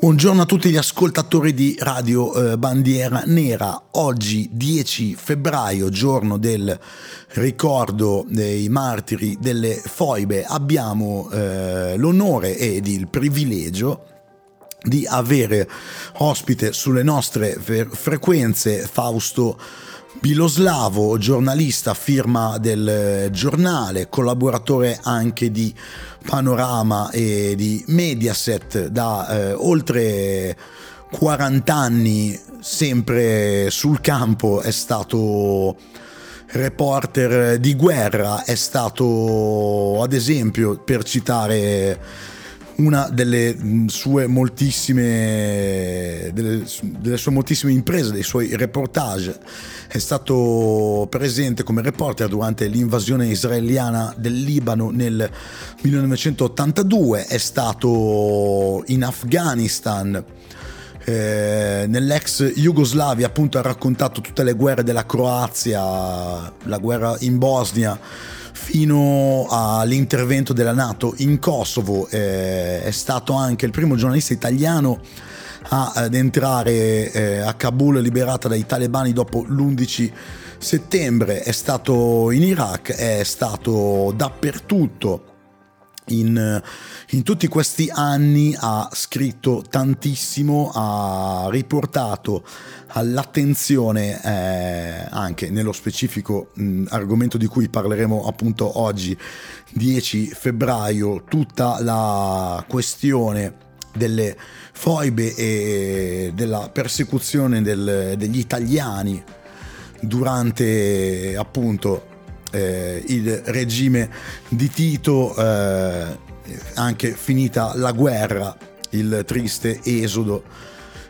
Buongiorno a tutti gli ascoltatori di Radio eh, Bandiera Nera. Oggi 10 febbraio, giorno del ricordo dei martiri delle foibe, abbiamo eh, l'onore ed il privilegio di avere ospite sulle nostre frequenze Fausto Biloslavo, giornalista, firma del giornale, collaboratore anche di Panorama e di Mediaset da eh, oltre 40 anni, sempre sul campo, è stato reporter di guerra, è stato ad esempio, per citare una delle mm, sue moltissime, delle, delle sue moltissime imprese, dei suoi reportage. È stato presente come reporter durante l'invasione israeliana del Libano nel 1982, è stato in Afghanistan. Eh, nell'ex Jugoslavia appunto ha raccontato tutte le guerre della Croazia, la guerra in Bosnia, fino all'intervento della Nato in Kosovo. Eh, è stato anche il primo giornalista italiano ad entrare eh, a Kabul liberata dai talebani dopo l'11 settembre. È stato in Iraq, è stato dappertutto in, in, tutti questi anni ha scritto tantissimo, ha riportato all'attenzione eh, anche nello specifico mh, argomento di cui parleremo appunto oggi 10 febbraio tutta la questione delle foibe e della persecuzione del, degli italiani durante appunto eh, il regime di Tito, eh, anche finita la guerra, il triste esodo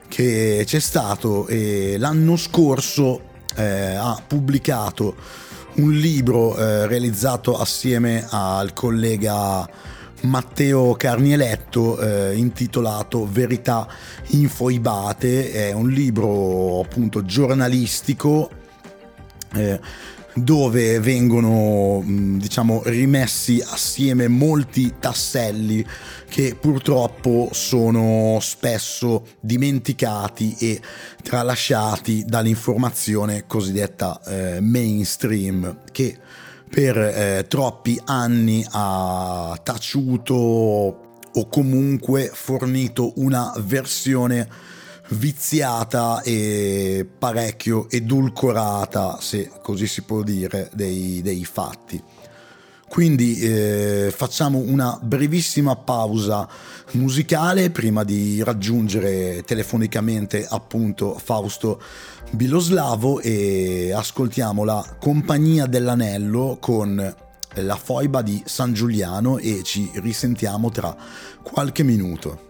che c'è stato. E l'anno scorso eh, ha pubblicato un libro eh, realizzato assieme al collega Matteo Carnieletto eh, intitolato Verità infoibate, è un libro appunto giornalistico eh, dove vengono diciamo rimessi assieme molti tasselli che purtroppo sono spesso dimenticati e tralasciati dall'informazione cosiddetta eh, mainstream che per eh, troppi anni ha taciuto o comunque fornito una versione viziata e parecchio edulcorata, se così si può dire, dei, dei fatti. Quindi eh, facciamo una brevissima pausa musicale prima di raggiungere telefonicamente appunto Fausto Biloslavo e ascoltiamo la Compagnia dell'Anello con la foiba di San Giuliano e ci risentiamo tra qualche minuto.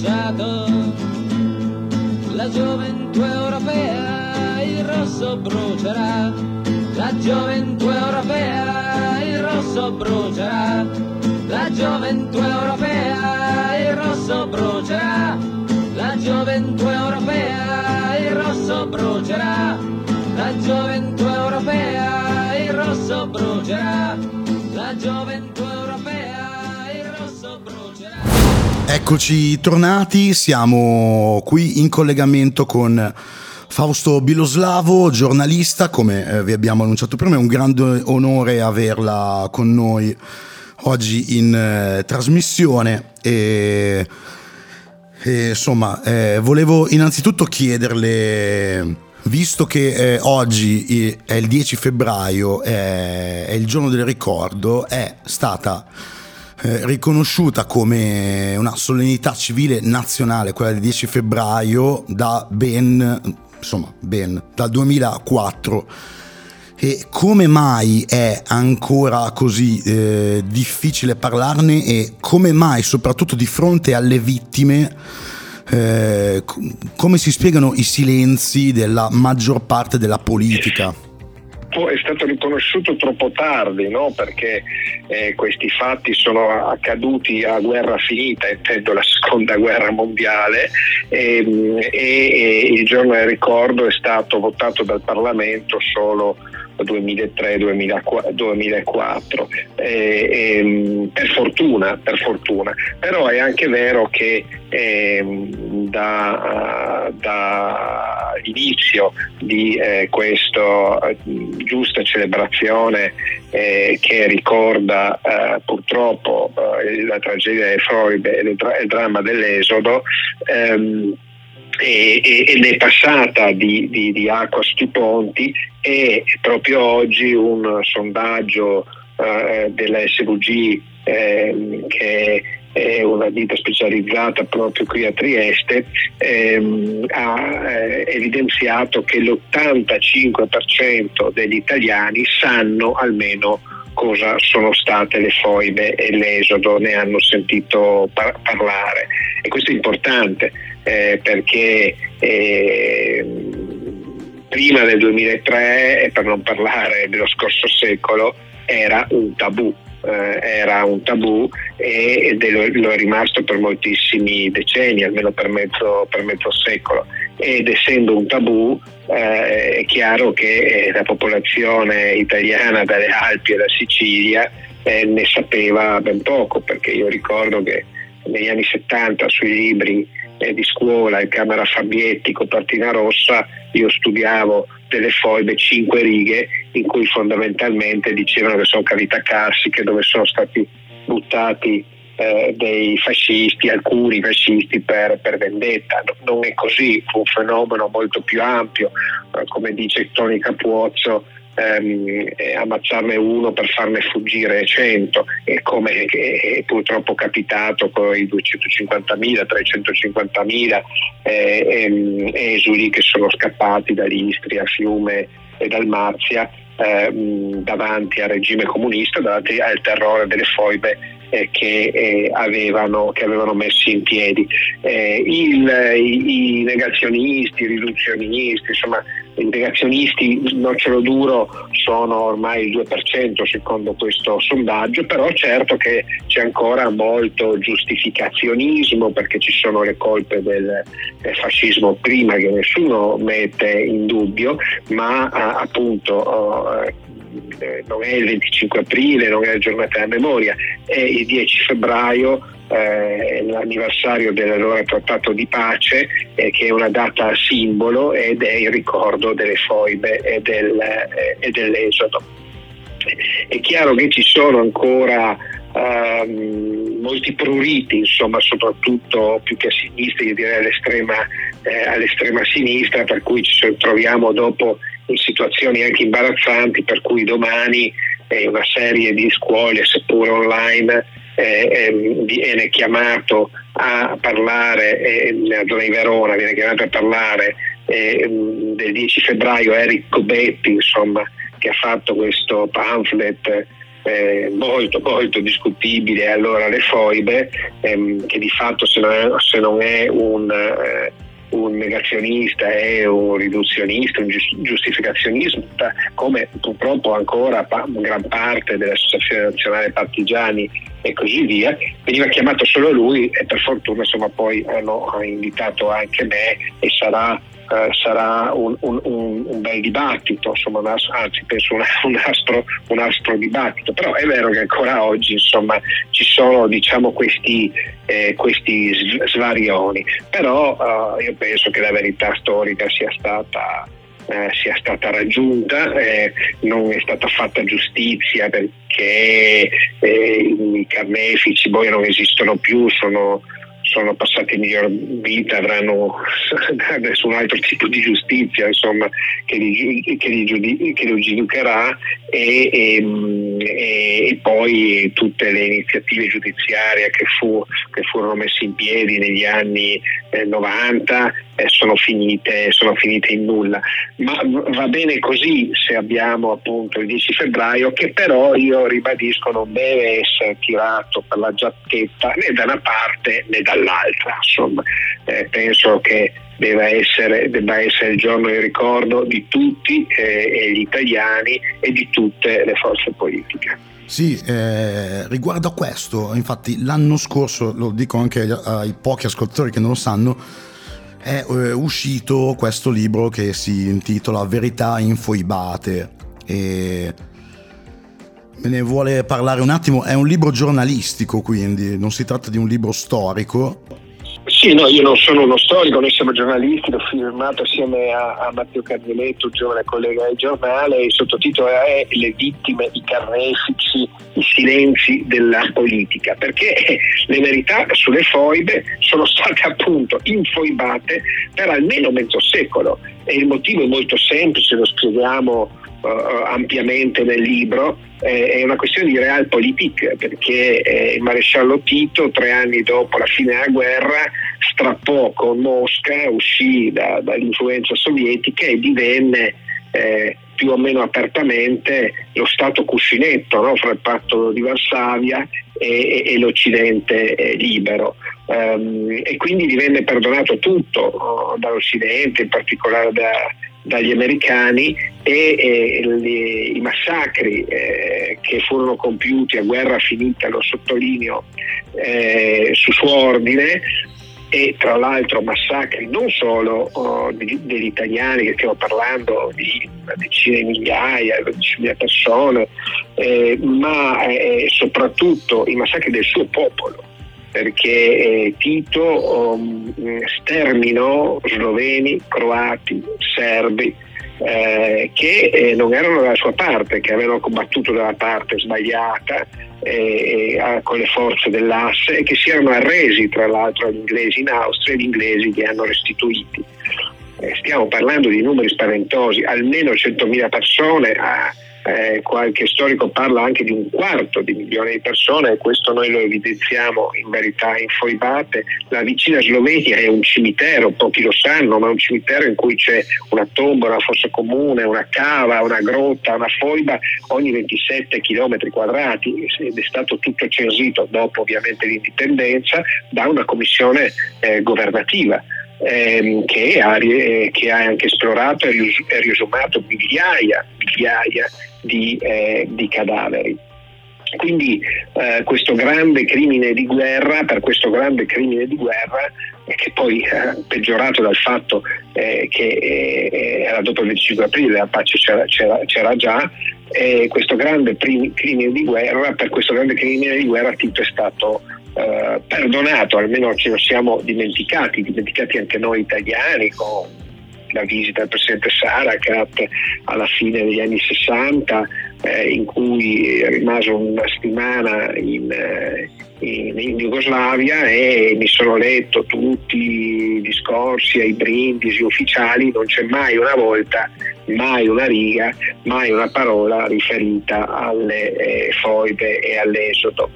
È sbocciato. La gioventù europea, il rosso brucerà. La gioventù europea, il rosso brucerà. La gioventù europea, il rosso brucerà. La gioventù europea, il rosso brucerà. La gioventù europea, il rosso brucerà. La gioventù Eccoci tornati, siamo qui in collegamento con Fausto Biloslavo, giornalista, come eh, vi abbiamo annunciato prima, è un grande onore averla con noi oggi in eh, trasmissione. E, e insomma eh, volevo innanzitutto chiederle visto che eh, oggi è il 10 febbraio, è, è il giorno del ricordo, è stata eh, riconosciuta come una solennità civile nazionale, quella del 10 febbraio, da ben, insomma, ben, dal 2004. E come mai è ancora così eh, difficile parlarne e come mai, soprattutto di fronte alle vittime, eh, come si spiegano i silenzi della maggior parte della politica? È stato riconosciuto troppo tardi, no? perché eh, questi fatti sono accaduti a guerra finita, intendo la seconda guerra mondiale, e, e, e il giorno del ricordo è stato votato dal Parlamento solo 2003-2004, eh, eh, per, fortuna, per fortuna, però è anche vero che eh, da, da, inizio di eh, questa eh, giusta celebrazione eh, che ricorda purtroppo la tragedia dei Freud e il, dramma dell'esodo, ehm, ed è passata di, di, di acqua sui ponti e proprio oggi un sondaggio eh, della SVG eh, che è una ditta specializzata proprio qui a Trieste, ehm, ha eh, evidenziato che l'85% degli italiani sanno almeno cosa sono state le foibe e l'esodo, ne hanno sentito par- parlare. E questo è importante eh, perché eh, prima del 2003, e per non parlare dello scorso secolo, era un tabù. Eh, era un tabù e, e lo, lo, è rimasto per moltissimi decenni, almeno per mezzo, per mezzo secolo. Ed essendo un tabù eh, è chiaro che eh, la popolazione italiana dalle Alpi alla Sicilia eh, ne sapeva ben poco, perché io ricordo che negli anni 70 sui libri eh, di scuola in camera Fabietti, copertina rossa, io studiavo delle foibe, cinque righe, in cui fondamentalmente dicevano che sono cavità carsiche dove sono stati buttati eh, dei fascisti, alcuni fascisti per, per, vendetta. Non è così, fu un fenomeno molto più ampio, eh, come dice Tony Capuozzo, ehm, ammazzarne uno per farne fuggire 100 e come è purtroppo capitato con i 250.000, 350.000 eh, ehm, esuli che sono scappati dall'Istria, Fiume e Dalmazia eh, davanti al regime comunista, davanti al terrore delle foibe eh, che, eh, avevano, che, avevano, messo in piedi. Eh, il, i, i, negazionisti, i riduzionisti, insomma i negazionisti nocciolo duro sono ormai il 2% secondo questo sondaggio, però certo che c'è ancora molto giustificazionismo perché ci sono le colpe del, del fascismo prima che nessuno mette in dubbio, ma appunto oh, eh, non è il 25 aprile, non è la giornata della memoria, è il 10 febbraio eh, l'anniversario dell'allora trattato di pace, eh, che è una data simbolo ed è il ricordo delle foibe e, del, eh, e dell'esodo. È chiaro che ci sono ancora ehm, molti pruriti, insomma, soprattutto più che a sinistra, io direi all'estrema, eh, all'estrema sinistra, per cui ci troviamo dopo situazioni anche imbarazzanti, per cui domani eh, una serie di scuole, seppur online, eh, viene chiamato a parlare, eh, nella zona di Verona viene chiamato a parlare eh, del 10 febbraio Eric Betti, insomma, che ha fatto questo pamphlet eh, molto molto discutibile allora le foibe ehm, che di fatto se non è, se non è un, eh, un, negazionista è un riduzionista, un giustificazionista come purtroppo ancora gran parte dell'Associazione Nazionale Partigiani e così via, veniva chiamato solo lui e per fortuna insomma poi hanno invitato anche me e sarà eh, sarà un, un, un, bel dibattito, insomma, anzi penso un astro, un astro, dibattito, però è vero che ancora oggi insomma, ci sono diciamo, questi, eh, questi svarioni, però eh, io penso che la verità storica sia stata eh, sia stata raggiunta, eh, non è stata fatta giustizia perché eh, i carnefici poi non esistono più, sono sono passati miglior vita, avranno adesso un altro tipo di giustizia insomma, che, li, che, li giudic- che lo giudicherà e, e, e, poi tutte le iniziative giudiziarie che, fu, che furono messe in piedi negli anni eh, 90 eh, sono, finite, sono finite in nulla. Ma va bene così se abbiamo appunto il 10 febbraio che però io ribadisco non deve essere tirato per la giacchetta né da una parte né dall'altra. Insomma, eh, penso che essere, debba essere, il giorno di ricordo di tutti eh, gli italiani e di tutte le forze politiche. Sì, eh, riguardo a questo, infatti l'anno scorso, lo dico anche ai pochi ascoltatori che non lo sanno, è eh, uscito questo libro che si intitola Verità infoibate. E me ne vuole parlare un attimo, è un libro giornalistico quindi, non si tratta di un libro storico sì, no, io non sono uno storico, noi siamo giornalisti, l'ho firmato assieme a, a Matteo Carneletto, un giovane collega del giornale, il sottotitolo è Le vittime, i carnefici, i silenzi della politica, perché le verità sulle foibe sono state appunto infoibate per almeno mezzo secolo e il motivo è molto semplice, lo spieghiamo uh, ampiamente nel libro, eh, è una questione di realpolitik perché eh, il maresciallo Tito tre anni dopo la fine della guerra strappò con Mosca, uscì da, dall'influenza sovietica e divenne eh, più o meno apertamente lo Stato cuscinetto no? fra il patto di Varsavia e, e, e l'Occidente eh, libero. Um, e quindi divenne perdonato tutto oh, dall'Occidente, in particolare da, dagli americani e eh, le, i massacri eh, che furono compiuti a guerra finita, lo sottolineo, eh, su suo ordine e tra l'altro massacri non solo oh, degli, degli, italiani, che stiamo parlando di una decina di migliaia, 12.000 persone, eh, ma eh, soprattutto i massacri del suo popolo perché eh, Tito um, sterminò sloveni, croati, serbi eh, che eh, non erano dalla sua parte, che avevano combattuto dalla parte sbagliata eh, eh, con le forze dell'asse e che si erano arresi tra l'altro agli inglesi in Austria e gli inglesi li hanno restituiti. Eh, stiamo parlando di numeri spaventosi, almeno 100.000 persone. A, eh, qualche storico parla anche di un quarto di milione di persone e questo noi lo evidenziamo in verità infoibate. La vicina Slovenia è un cimitero, pochi lo sanno, ma è un cimitero in cui c'è una tomba, una fossa comune, una cava, una grotta, una foiba ogni 27 km quadrati ed è stato tutto censito dopo ovviamente l'indipendenza da una commissione eh, governativa. Ehm, che, ha, che, ha, anche esplorato e riesumato migliaia, migliaia di, eh, di cadaveri. Quindi eh, questo grande crimine di guerra, per questo grande crimine di guerra, eh, che poi eh, peggiorato dal fatto eh, che eh, era dopo il 25 aprile, la pace c'era, c'era, c'era già, questo grande crimine di guerra, per questo grande crimine di guerra Tito è stato eh, perdonato, almeno ce lo siamo dimenticati, dimenticati anche noi italiani con la visita del presidente Sarakat alla fine degli anni 60 eh, in cui rimase una settimana in, eh, in, in, Jugoslavia e mi sono letto tutti i discorsi ai brindisi ufficiali, non c'è mai una volta mai una riga, mai una parola riferita alle eh, foibe e all'esodo.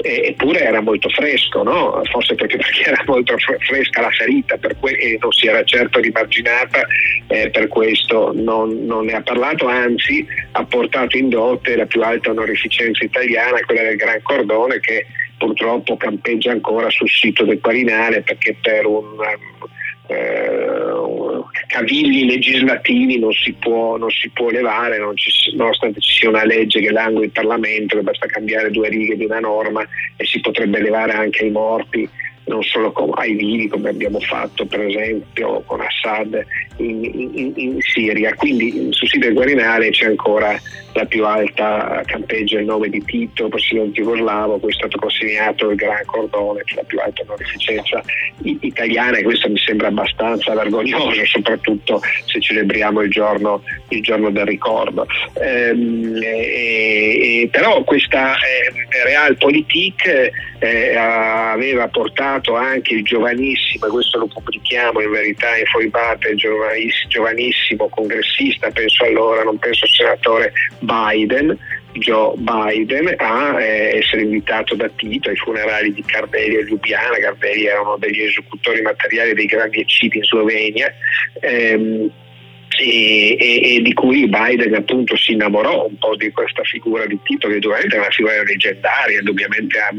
eppure era molto fresco, no? forse proprio perché era molto fresca la ferita que- e non si era certo rimarginata, eh, per questo non, non, ne ha parlato, anzi ha portato in dote la più alta onorificenza italiana, quella del Gran Cordone, che purtroppo campeggia ancora sul sito del Quirinale perché per un eh, cavilli legislativi non si può, non si può levare, ci, nonostante ci sia una legge che langue in Parlamento, che basta cambiare due righe di una norma e si potrebbe levare anche i morti non solo ai vivi come abbiamo fatto per esempio con Assad in, in, in Siria. Quindi sul sito del Guarinale c'è ancora la più alta campeggia il nome di Tito, presidente jugoslavo, cui è stato consegnato il Gran Cordone, che è la più alta onorificenza italiana e questo mi sembra abbastanza vergognoso, soprattutto se celebriamo il giorno, il giorno del ricordo. Ehm, e, e, però questa eh, Realpolitik eh, aveva portato anche il giovanissimo, e questo lo pubblichiamo in verità in Foibate, giovanissimo congressista, penso allora, non penso senatore Biden, Joe Biden a eh, essere invitato da Tito ai funerali di Cardelli e Ljubljana. Cardelli era uno degli esecutori materiali dei grandi eccidi in Slovenia. Ehm, e, e, e, di cui Biden appunto si innamorò un po' di questa figura di Tito che ovviamente è una figura leggendaria, indubbiamente ha,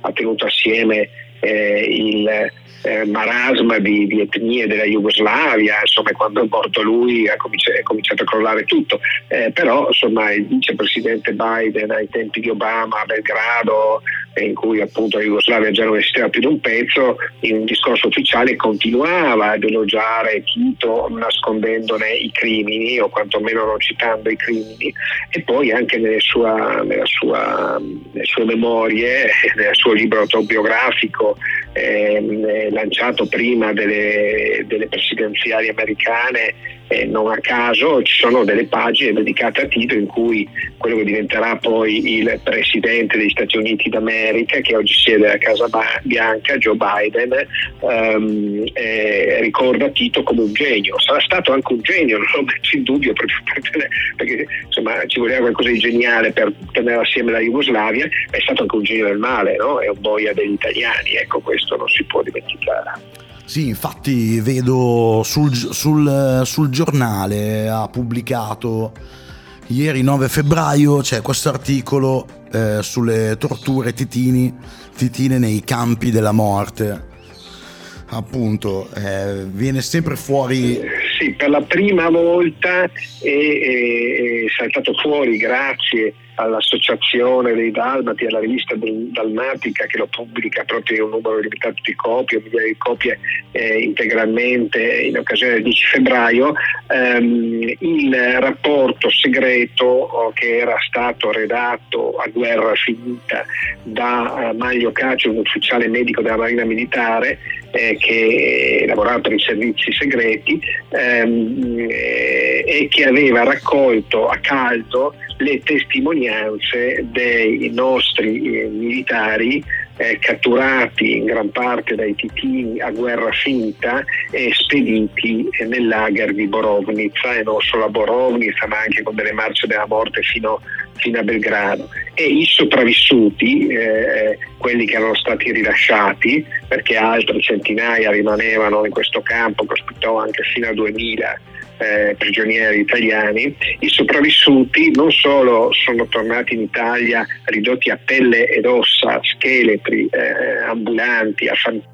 ha tenuto assieme eh, il eh, marasma di, di, etnie della Jugoslavia, insomma quando è morto lui è cominciato, è cominciato a crollare tutto, eh, però insomma il vicepresidente Biden ai tempi di Obama a Belgrado, in cui appunto la Jugoslavia già non esisteva più di un pezzo, in un discorso ufficiale continuava ad elogiare Tito nascondendone i crimini o quantomeno non citando i crimini e poi anche nelle, sua, nella sua, nelle sue memorie, nel suo libro autobiografico eh, lanciato prima delle, delle presidenziali americane eh, non a caso ci sono delle pagine dedicate a Tito in cui quello che diventerà poi il presidente degli Stati Uniti d'America, che oggi siede alla Casa Bianca, Joe Biden, ehm, eh, ricorda Tito come un genio. Sarà stato anche un genio, non lo metto in dubbio, proprio perché, perché insomma, ci voleva qualcosa di geniale per tenere assieme la Jugoslavia, è stato anche un genio del male, no? è un boia degli italiani, ecco questo non si può dimenticare. Sì, infatti vedo sul, sul, sul giornale ha pubblicato ieri 9 febbraio c'è questo articolo eh, sulle torture titini, titine nei campi della morte. Appunto, eh, viene sempre fuori. Sì, per la prima volta è, è, è saltato fuori, grazie all'associazione dei Dalmati, alla rivista Dalmatica che lo pubblica proprio in un numero limitato di copie, migliaia di copie eh, integralmente in occasione del 10 febbraio, ehm, il rapporto segreto oh, che era stato redatto a guerra finita da uh, Maglio Cacio, un ufficiale medico della Marina Militare eh, che lavorava per i servizi segreti ehm, eh, e che aveva raccolto a caldo le testimonianze dei nostri eh, militari eh, catturati in gran parte dai titini a guerra finta e spediti eh, nel lager di Borovnica e non solo a Borovnica ma anche con delle marce della morte fino, fino a Belgrado. E i sopravvissuti, eh, quelli che erano stati rilasciati perché altre centinaia rimanevano in questo campo che ospitò anche fino a 2000 eh, prigionieri italiani, i sopravvissuti non solo sono tornati in Italia ridotti a pelle ed ossa, scheletri, eh, ambulanti, affanti,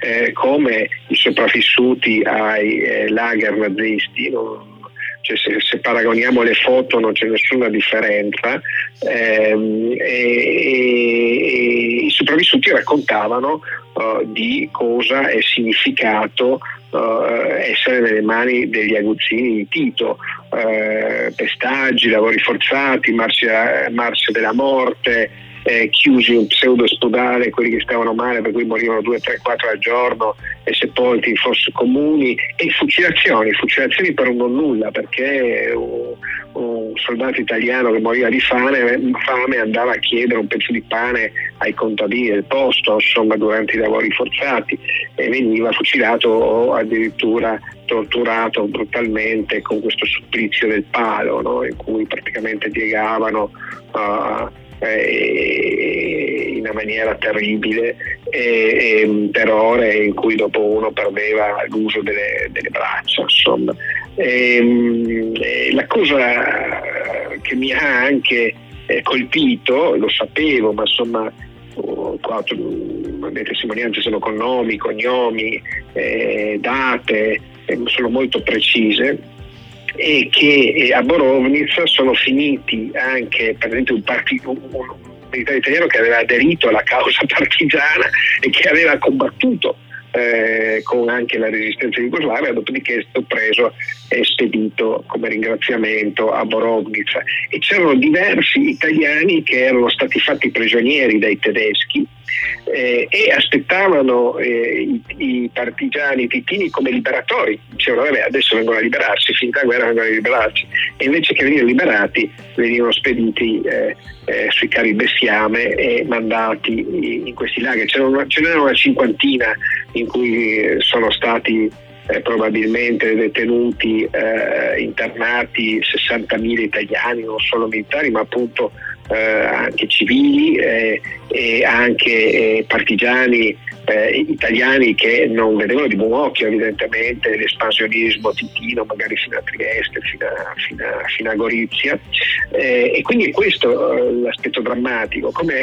eh, come i sopravvissuti ai eh, lager nazisti, non, cioè se, se, paragoniamo le foto non c'è nessuna differenza, ehm, e, e, i sopravvissuti raccontavano uh, di cosa è significato uh, essere nelle mani degli aguzzini di Tito, uh, pestaggi, lavori forzati, marcia, marcia della morte, eh, chiusi un pseudo ospedale, quelli che stavano male, per cui morivano 2, 3, 4 al giorno e sepolti in fosse comuni e fucilazioni, fucilazioni per un non nulla perché un, un soldato italiano che moriva di fame, fame, andava a chiedere un pezzo di pane ai contadini del posto, insomma durante i lavori forzati e veniva fucilato o addirittura torturato brutalmente con questo supplizio del palo no? in cui praticamente piegavano uh, eh, in una maniera terribile e, e, per ore in cui dopo uno perdeva l'uso delle, delle braccia. Insomma. E, ehm, e la cosa che mi ha anche eh, colpito, lo sapevo, ma insomma qua le testimonianze sono con nomi, cognomi, eh, date, eh, sono molto precise e che eh, a Borovnica sono finiti anche per esempio un partito un militare italiano che aveva aderito alla causa partigiana e che aveva combattuto eh, con anche la resistenza jugoslava, dopodiché è stato preso spedito come ringraziamento a Borovnica. E c'erano diversi italiani che erano stati fatti prigionieri dai tedeschi eh, e aspettavano eh, i, i, partigiani titini come liberatori, dicevano vabbè adesso vengono a liberarsi, finita la guerra vengono a liberarsi. E invece che venire liberati venivano spediti eh, eh sui carri bestiame e mandati in questi laghi, ce n'erano una cinquantina in cui sono stati eh, probabilmente detenuti, eh, internati 60.000 italiani, non solo militari, ma appunto eh, anche civili eh, e anche eh, partigiani eh, italiani che non vedevano di buon occhio evidentemente l'espansionismo titino magari fino a Trieste, fino a, fino a, fino a Gorizia. Eh, e quindi è questo eh, l'aspetto drammatico come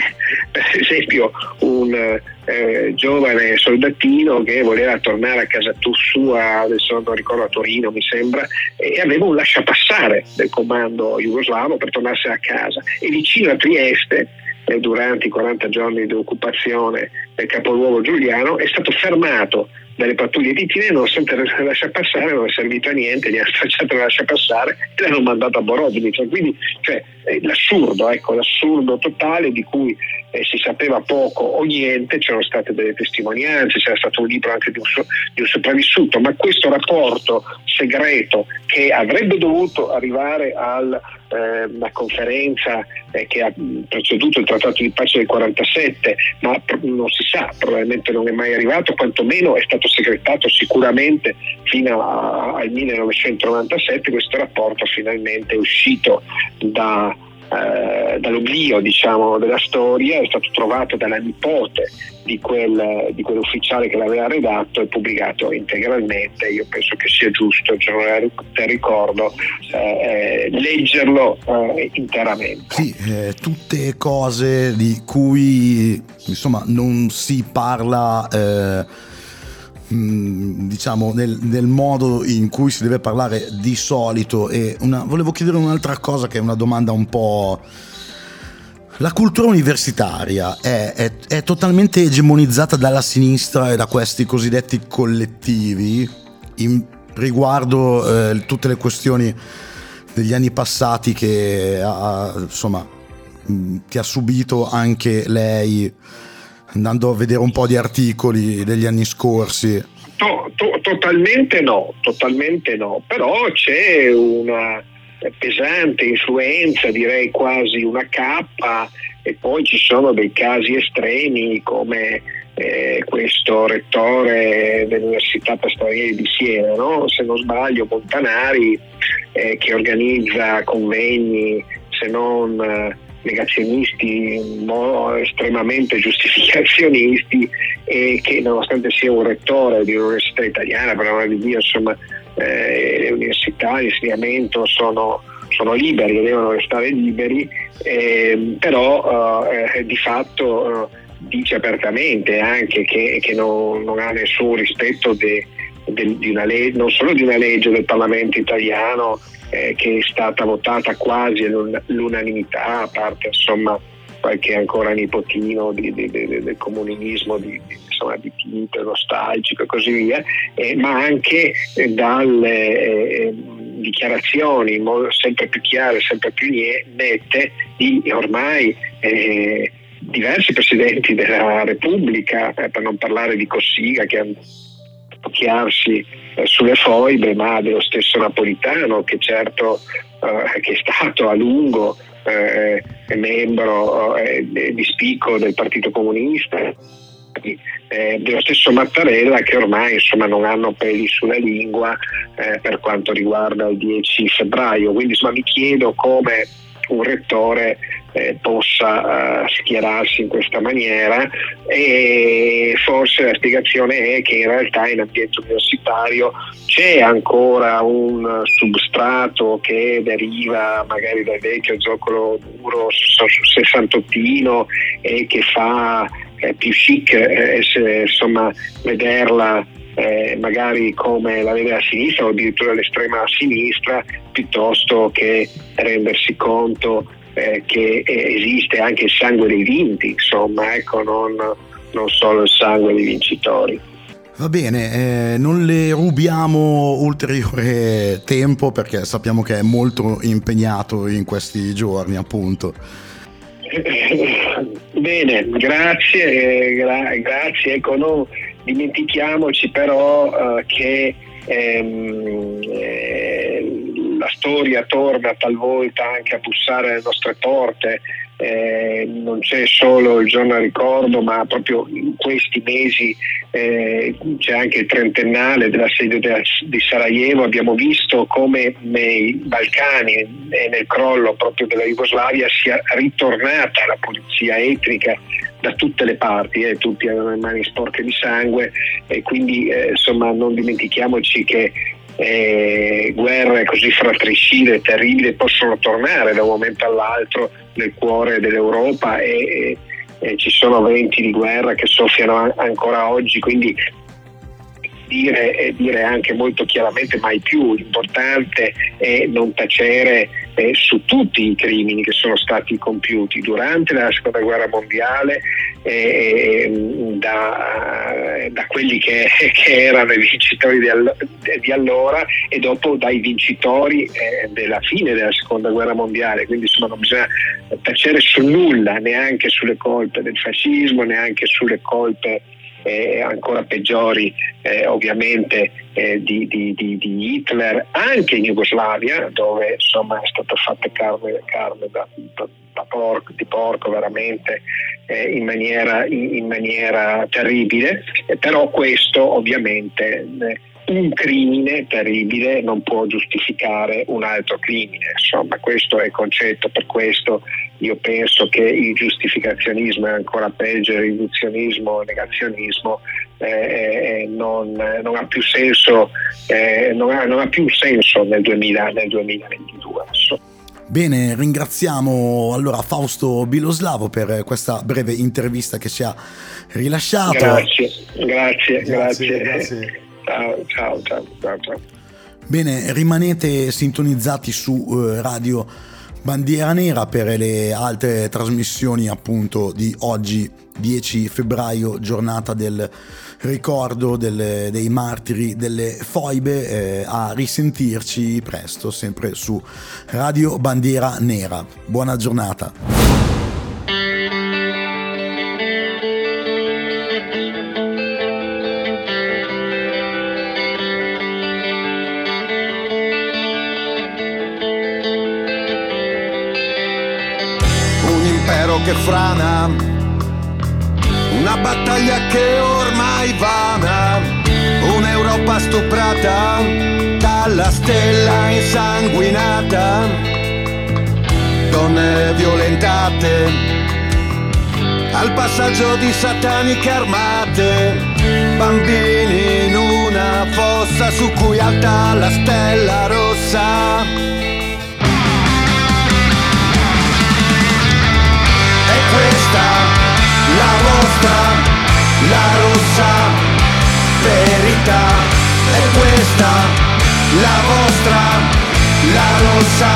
per esempio un eh, giovane soldatino che voleva tornare a casa sua, adesso non ricordo a Torino mi sembra, e aveva un lasciapassare del comando jugoslavo per tornarsene a casa. E vicino a Trieste eh, durante i 40 giorni di occupazione del capoluogo giuliano, è stato fermato dalle pattuglie di Tine nonostante lascia passare non è servito a niente, gli hanno stracciato la lascia passare e l'hanno mandato a Borodnica. Quindi cioè, l'assurdo, ecco, l'assurdo totale di cui eh, si sapeva poco o niente, c'erano state delle testimonianze, c'era stato un libro anche di un, di un sopravvissuto, ma questo rapporto segreto che avrebbe dovuto arrivare alla eh, conferenza eh, che ha preceduto il trattato di pace del 47, ma non si sa, probabilmente non è mai arrivato, quantomeno è stato segretato sicuramente fino al 1997, questo rapporto finalmente è uscito da eh, dall'oblio diciamo, della storia, è stato trovato dalla nipote di, quel, di, quell'ufficiale che l'aveva redatto e pubblicato integralmente. Io penso che sia giusto, giornale del ricordo, eh, eh, leggerlo eh, interamente. Sì, eh, tutte cose di cui insomma non si parla diciamo nel, nel, modo in cui si deve parlare di solito. E una, volevo chiedere un'altra cosa che è una domanda un po' la cultura universitaria è, è, è totalmente egemonizzata dalla sinistra e da questi cosiddetti collettivi in, riguardo eh, tutte le questioni degli anni passati che ha, insomma, mm, che ha subito anche lei andando a vedere un po' di articoli degli anni scorsi? To, to, totalmente no, totalmente no, però c'è una pesante influenza, direi quasi una cappa e poi ci sono dei casi estremi come eh, questo rettore dell'Università Pastorale di Siena, no? se non sbaglio Montanari, eh, che organizza convegni se non negazionisti, estremamente giustificazionisti e che nonostante sia un rettore di un'università italiana, per amore di Dio, insomma, eh, le università di insegnamento sono, sono liberi devono restare liberi, eh, però eh, di fatto eh, dice apertamente anche che, che non, non, ha nessun rispetto de, de, di una legge, non solo di una legge del Parlamento italiano, eh, che è stata votata quasi all'unanimità, a parte insomma qualche ancora nipotino di, di, di, del comunismo di, insomma, di Tito, nostalgico e così via, eh, ma anche eh, dalle eh, dichiarazioni sempre più chiare, sempre più nette di ormai eh, diversi presidenti della Repubblica, eh, per non parlare di Cossiga che ha occhiarsi eh, sulle foibe, ma dello stesso Napolitano che certo eh, che è stato a lungo eh, membro eh, di spicco del Partito Comunista eh, dello stesso Mattarella che ormai insomma, non hanno peli sulla lingua per quanto riguarda il 10 febbraio. Quindi insomma, mi chiedo come un rettore eh, possa uh, schierarsi in questa maniera e forse la spiegazione è che in realtà in ambiente universitario c'è ancora un substrato che deriva magari dal vecchio zoccolo duro sessantottino e che fa eh, più chic eh, insomma, vederla eh, magari come la vede a sinistra o addirittura all'estrema sinistra piuttosto che rendersi conto eh, che eh, esiste anche il sangue dei vinti, insomma, ecco, non, non solo il sangue dei vincitori. Va bene, eh, non le rubiamo ulteriore tempo perché sappiamo che è molto impegnato in questi giorni, appunto. Bene, grazie, gra- grazie. Ecco, non dimentichiamoci però uh, che ehm, eh, la storia torna talvolta anche a bussare alle nostre porte, eh, non c'è solo il giorno al ricordo, ma proprio in questi mesi eh, c'è anche il trentennale dell'assedio di Sarajevo. Abbiamo visto come nei Balcani e nel crollo proprio della Jugoslavia sia ritornata la pulizia etnica da tutte le parti, eh, tutti avevano le mani sporche di sangue e quindi eh, insomma non dimentichiamoci che eh, guerre così fratricide terribili possono tornare da un momento all'altro nel cuore dell'Europa e, e, e ci sono venti di guerra che soffiano ancora oggi, quindi dire e dire anche molto chiaramente mai più, l'importante è non tacere eh, su tutti i crimini che sono stati compiuti durante la seconda guerra mondiale eh, da, da, quelli che, che, erano i vincitori di, all- di, allora e dopo dai vincitori eh, della fine della seconda guerra mondiale, quindi insomma non bisogna tacere su nulla, neanche sulle colpe del fascismo, neanche sulle colpe eh, ancora peggiori eh, ovviamente eh, di, di, di, di, Hitler anche in Jugoslavia dove insomma è stata fatta carne, carne da, da, da porco, di porco veramente eh, in maniera, in, in, maniera, terribile però questo ovviamente eh, un crimine terribile non può giustificare un altro crimine, insomma questo è il concetto, per questo io penso che il giustificazionismo è ancora peggio, il riduzionismo, il negazionismo eh, eh non, non, ha più senso, eh, non, ha, non, ha, più senso nel, 2000, nel 2022. Insomma. Bene, ringraziamo allora Fausto Biloslavo per questa breve intervista che ci ha rilasciato. Grazie, grazie, grazie. grazie. grazie. Ciao, ciao, ciao, ciao, ciao. Bene, rimanete sintonizzati su uh, Radio Bandiera Nera per le altre trasmissioni appunto di oggi 10 febbraio, giornata del ricordo del, dei martiri delle foibe, eh, a risentirci presto sempre su Radio Bandiera Nera. Buona giornata. frana, una battaglia che ormai vana, un'Europa stuprata dalla stella insanguinata, donne violentate al passaggio di sataniche armate, bambini in una fossa su cui alta la stella rossa. La vostra, la rossa verità. È questa la vostra, la rossa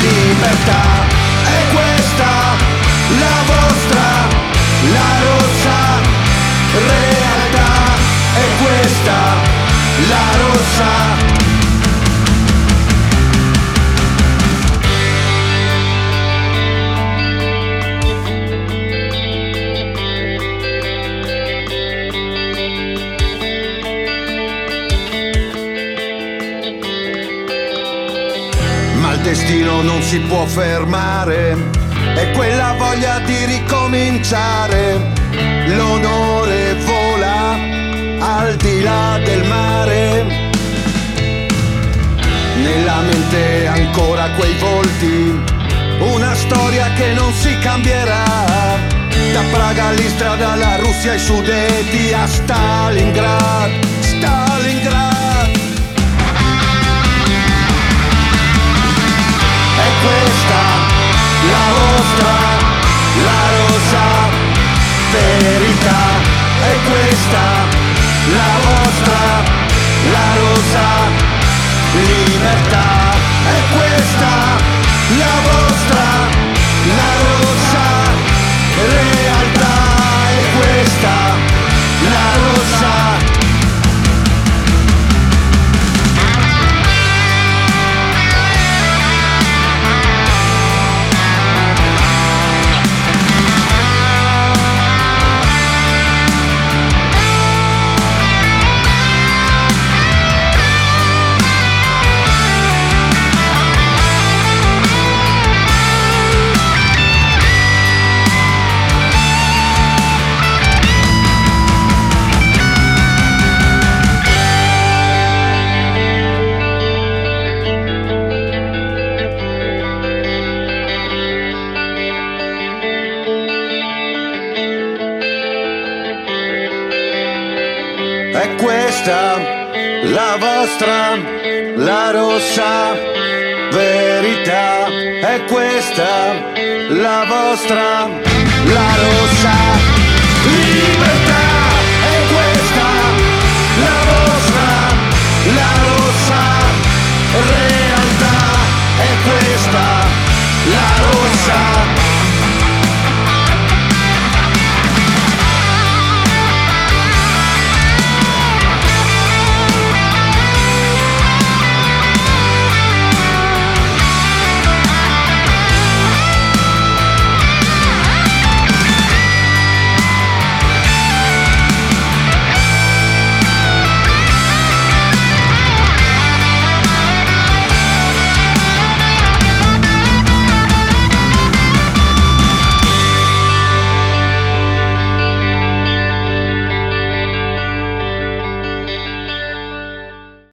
libertà. È questa la vostra, la rossa realtà. È questa la rossa si può fermare, è quella voglia di ricominciare, l'onore vola al di là del mare. Nella mente ancora quei volti, una storia che non si cambierà. Da Praga all'Istra, dalla Russia ai Sudeti a Stalingrad, Stalingrad. Questa la vostra, la rosa verità. È questa la vostra, La vostra, la rossa verità è questa, la vostra, la rossa libertà è questa, la vostra, la rossa realtà è questa, la rossa.